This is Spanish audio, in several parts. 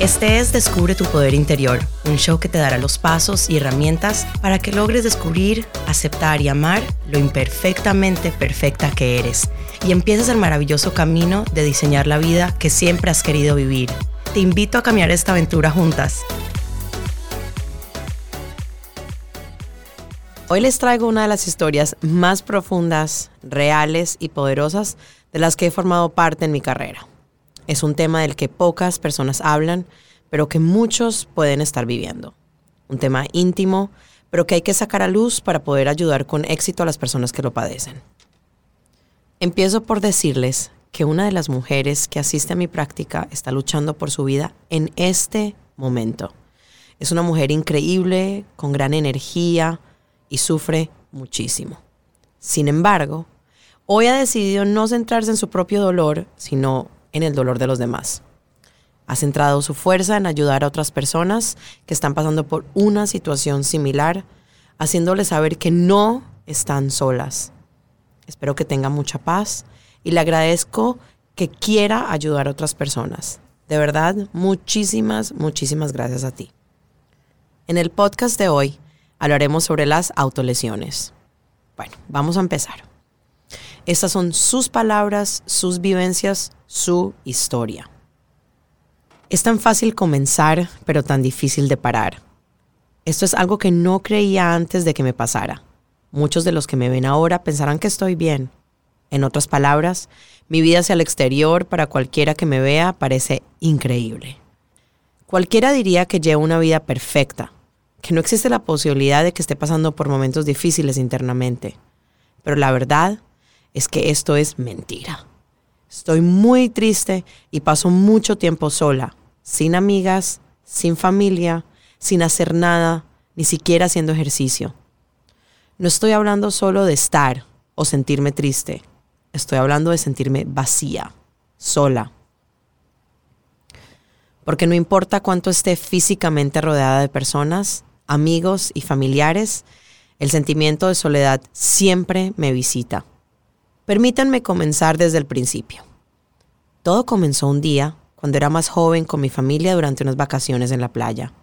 Este es Descubre tu Poder Interior, un show que te dará los pasos y herramientas para que logres descubrir, aceptar y amar lo imperfectamente perfecta que eres y empieces el maravilloso camino de diseñar la vida que siempre has querido vivir. Te invito a cambiar esta aventura juntas. Hoy les traigo una de las historias más profundas, reales y poderosas de las que he formado parte en mi carrera. Es un tema del que pocas personas hablan, pero que muchos pueden estar viviendo. Un tema íntimo, pero que hay que sacar a luz para poder ayudar con éxito a las personas que lo padecen. Empiezo por decirles que una de las mujeres que asiste a mi práctica está luchando por su vida en este momento. Es una mujer increíble, con gran energía y sufre muchísimo. Sin embargo, hoy ha decidido no centrarse en su propio dolor, sino en el dolor de los demás. Ha centrado su fuerza en ayudar a otras personas que están pasando por una situación similar, haciéndoles saber que no están solas. Espero que tenga mucha paz y le agradezco que quiera ayudar a otras personas. De verdad, muchísimas, muchísimas gracias a ti. En el podcast de hoy hablaremos sobre las autolesiones. Bueno, vamos a empezar. Estas son sus palabras, sus vivencias, su historia. Es tan fácil comenzar, pero tan difícil de parar. Esto es algo que no creía antes de que me pasara. Muchos de los que me ven ahora pensarán que estoy bien. En otras palabras, mi vida hacia el exterior para cualquiera que me vea parece increíble. Cualquiera diría que llevo una vida perfecta, que no existe la posibilidad de que esté pasando por momentos difíciles internamente. Pero la verdad es que esto es mentira. Estoy muy triste y paso mucho tiempo sola, sin amigas, sin familia, sin hacer nada, ni siquiera haciendo ejercicio. No estoy hablando solo de estar o sentirme triste, estoy hablando de sentirme vacía, sola. Porque no importa cuánto esté físicamente rodeada de personas, amigos y familiares, el sentimiento de soledad siempre me visita. Permítanme comenzar desde el principio. Todo comenzó un día, cuando era más joven con mi familia durante unas vacaciones en la playa.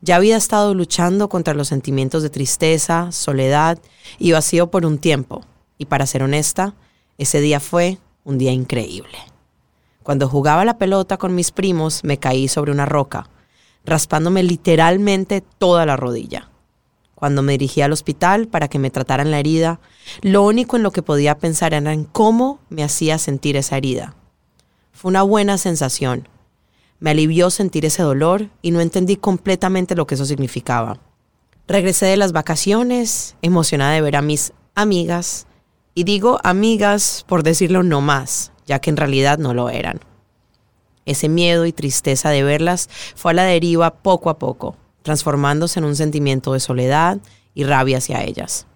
Ya había estado luchando contra los sentimientos de tristeza, soledad y vacío por un tiempo, y para ser honesta, ese día fue un día increíble. Cuando jugaba la pelota con mis primos, me caí sobre una roca, raspándome literalmente toda la rodilla. Cuando me dirigí al hospital para que me trataran la herida, lo único en lo que podía pensar era en cómo me hacía sentir esa herida. Fue una buena sensación. Me alivió sentir ese dolor y no entendí completamente lo que eso significaba. Regresé de las vacaciones, emocionada de ver a mis amigas, y digo amigas por decirlo no más, ya que en realidad no lo eran. Ese miedo y tristeza de verlas fue a la deriva poco a poco transformándose en un sentimiento de soledad y rabia hacia ellas.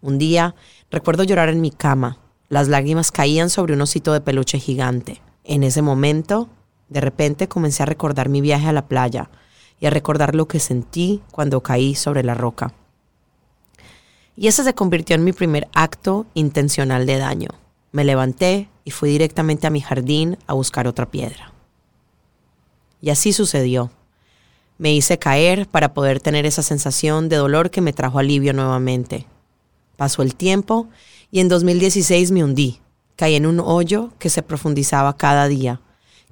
Un día recuerdo llorar en mi cama. Las lágrimas caían sobre un osito de peluche gigante. En ese momento, de repente comencé a recordar mi viaje a la playa y a recordar lo que sentí cuando caí sobre la roca. Y ese se convirtió en mi primer acto intencional de daño. Me levanté y fui directamente a mi jardín a buscar otra piedra. Y así sucedió. Me hice caer para poder tener esa sensación de dolor que me trajo alivio nuevamente. Pasó el tiempo y en 2016 me hundí. Caí en un hoyo que se profundizaba cada día,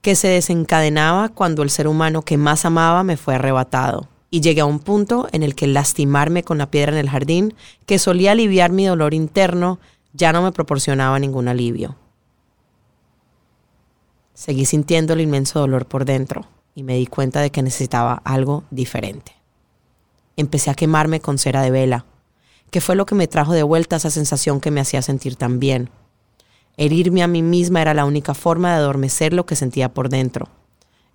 que se desencadenaba cuando el ser humano que más amaba me fue arrebatado. Y llegué a un punto en el que lastimarme con la piedra en el jardín, que solía aliviar mi dolor interno, ya no me proporcionaba ningún alivio. Seguí sintiendo el inmenso dolor por dentro y me di cuenta de que necesitaba algo diferente. Empecé a quemarme con cera de vela, que fue lo que me trajo de vuelta esa sensación que me hacía sentir tan bien. Herirme a mí misma era la única forma de adormecer lo que sentía por dentro.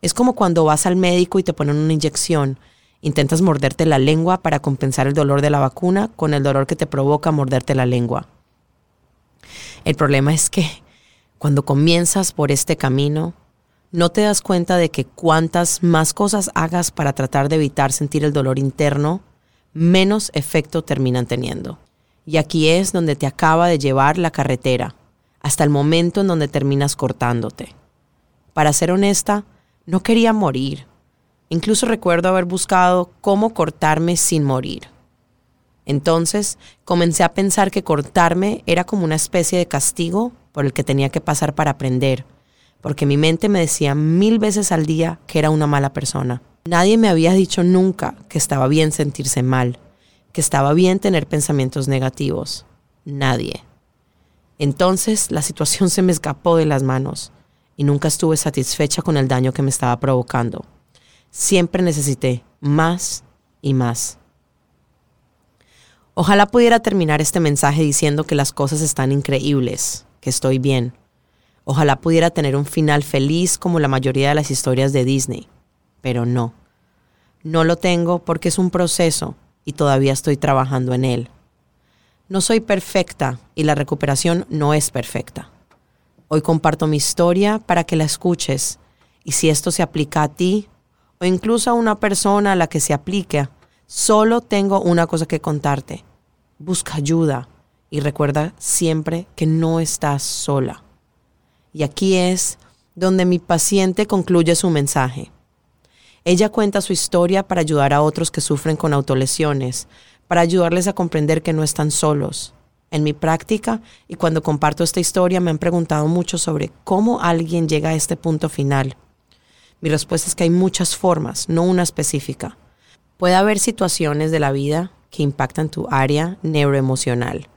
Es como cuando vas al médico y te ponen una inyección, intentas morderte la lengua para compensar el dolor de la vacuna con el dolor que te provoca morderte la lengua. El problema es que cuando comienzas por este camino, no te das cuenta de que cuantas más cosas hagas para tratar de evitar sentir el dolor interno, menos efecto terminan teniendo. Y aquí es donde te acaba de llevar la carretera, hasta el momento en donde terminas cortándote. Para ser honesta, No quería morir. Incluso recuerdo haber buscado cómo cortarme sin morir. Entonces comencé a pensar que cortarme era como una especie de castigo por el que tenía que pasar para aprender, porque mi mente me decía mil veces al día que era una mala persona. Nadie me había dicho nunca que estaba bien sentirse mal, que estaba bien tener pensamientos negativos. Nadie. Entonces la situación se me escapó de las manos y nunca estuve satisfecha con el daño que me estaba provocando. Siempre necesité más y más. Ojalá pudiera terminar este mensaje diciendo que las cosas están increíbles, que estoy bien. Ojalá pudiera tener un final feliz como la mayoría de las historias de Disney, pero no. No lo tengo porque es un proceso y todavía estoy trabajando en él. No soy perfecta y la recuperación no es perfecta. Hoy comparto mi historia para que la escuches y si esto se aplica a ti o incluso a una persona a la que se aplique, solo tengo una cosa que contarte busca ayuda y recuerda siempre que no estás sola. Y aquí es donde mi paciente concluye su mensaje. Ella cuenta su historia para ayudar a otros que sufren con autolesiones, para ayudarles a comprender que no están solos. En mi práctica y cuando comparto esta historia me han preguntado mucho sobre cómo alguien llega a este punto final. Mi respuesta es que hay muchas formas, no una específica. Puede haber situaciones de la vida que impactan tu área neuroemocional.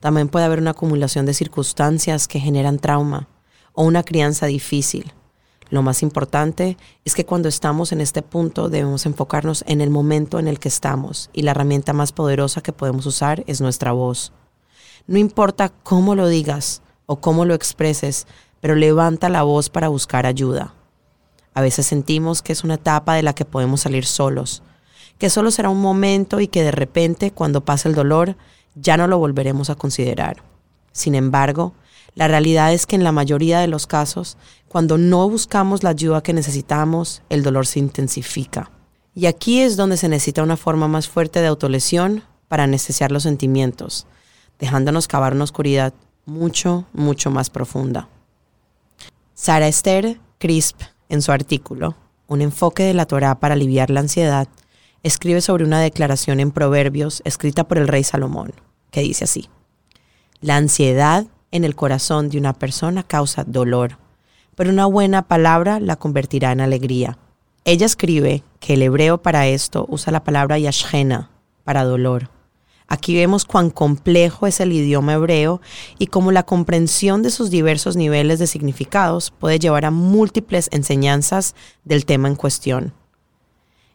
También puede haber una acumulación de circunstancias que generan trauma o una crianza difícil. Lo más importante es que cuando estamos en este punto debemos enfocarnos en el momento en el que estamos y la herramienta más poderosa que podemos usar es nuestra voz. No importa cómo lo digas o cómo lo expreses, pero levanta la voz para buscar ayuda. A veces sentimos que es una etapa de la que podemos salir solos, que solo será un momento y que de repente, cuando pase el dolor, ya no lo volveremos a considerar. Sin embargo, la realidad es que en la mayoría de los casos, cuando no buscamos la ayuda que necesitamos, el dolor se intensifica. Y aquí es donde se necesita una forma más fuerte de autolesión para anestesiar los sentimientos, dejándonos cavar una oscuridad mucho, mucho más profunda. Sara Esther Crisp, en su artículo, Un enfoque de la Torah para aliviar la ansiedad, escribe sobre una declaración en Proverbios escrita por el rey Salomón, que dice así, La ansiedad en el corazón de una persona causa dolor, pero una buena palabra la convertirá en alegría. Ella escribe que el hebreo para esto usa la palabra yashena, para dolor. Aquí vemos cuán complejo es el idioma hebreo y cómo la comprensión de sus diversos niveles de significados puede llevar a múltiples enseñanzas del tema en cuestión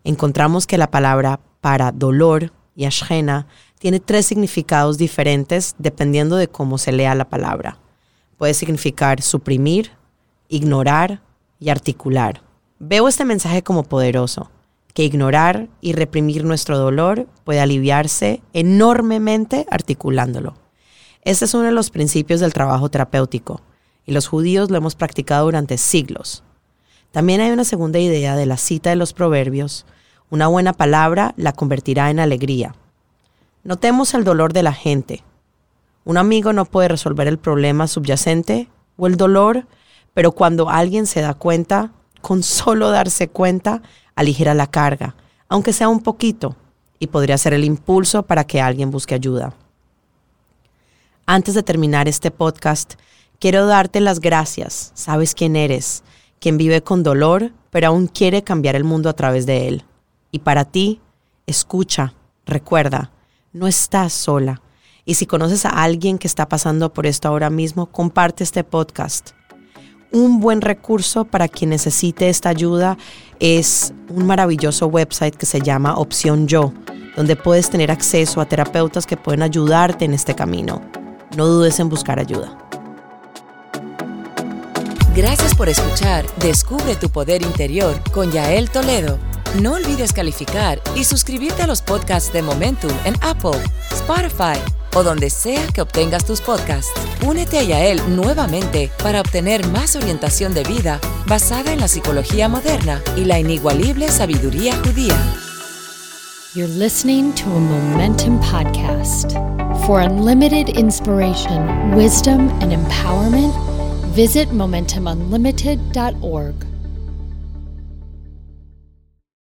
encontramos que la palabra para dolor y ashena tiene tres significados diferentes dependiendo de cómo se lea la palabra. Puede significar suprimir, ignorar y articular. Veo este mensaje como poderoso, que ignorar y reprimir nuestro dolor puede aliviarse enormemente articulándolo. Este es uno de los principios del trabajo terapéutico, y los judíos lo hemos practicado durante siglos. También hay una segunda idea de la cita de los proverbios, una buena palabra la convertirá en alegría. Notemos el dolor de la gente. Un amigo no puede resolver el problema subyacente o el dolor, pero cuando alguien se da cuenta, con solo darse cuenta, aligera la carga, aunque sea un poquito, y podría ser el impulso para que alguien busque ayuda. Antes de terminar este podcast, quiero darte las gracias. Sabes quién eres, quien vive con dolor, pero aún quiere cambiar el mundo a través de él. Y para ti, escucha, recuerda, no estás sola. Y si conoces a alguien que está pasando por esto ahora mismo, comparte este podcast. Un buen recurso para quien necesite esta ayuda es un maravilloso website que se llama Opción Yo, donde puedes tener acceso a terapeutas que pueden ayudarte en este camino. No dudes en buscar ayuda. Gracias por escuchar Descubre tu poder interior con Yael Toledo no olvides calificar y suscribirte a los podcasts de Momentum en Apple, Spotify o donde sea que obtengas tus podcasts. Únete a Yael nuevamente para obtener más orientación de vida basada en la psicología moderna y la inigualible sabiduría judía. You're listening to a Momentum podcast. For unlimited inspiration, wisdom, and empowerment, visit MomentumUnlimited.org.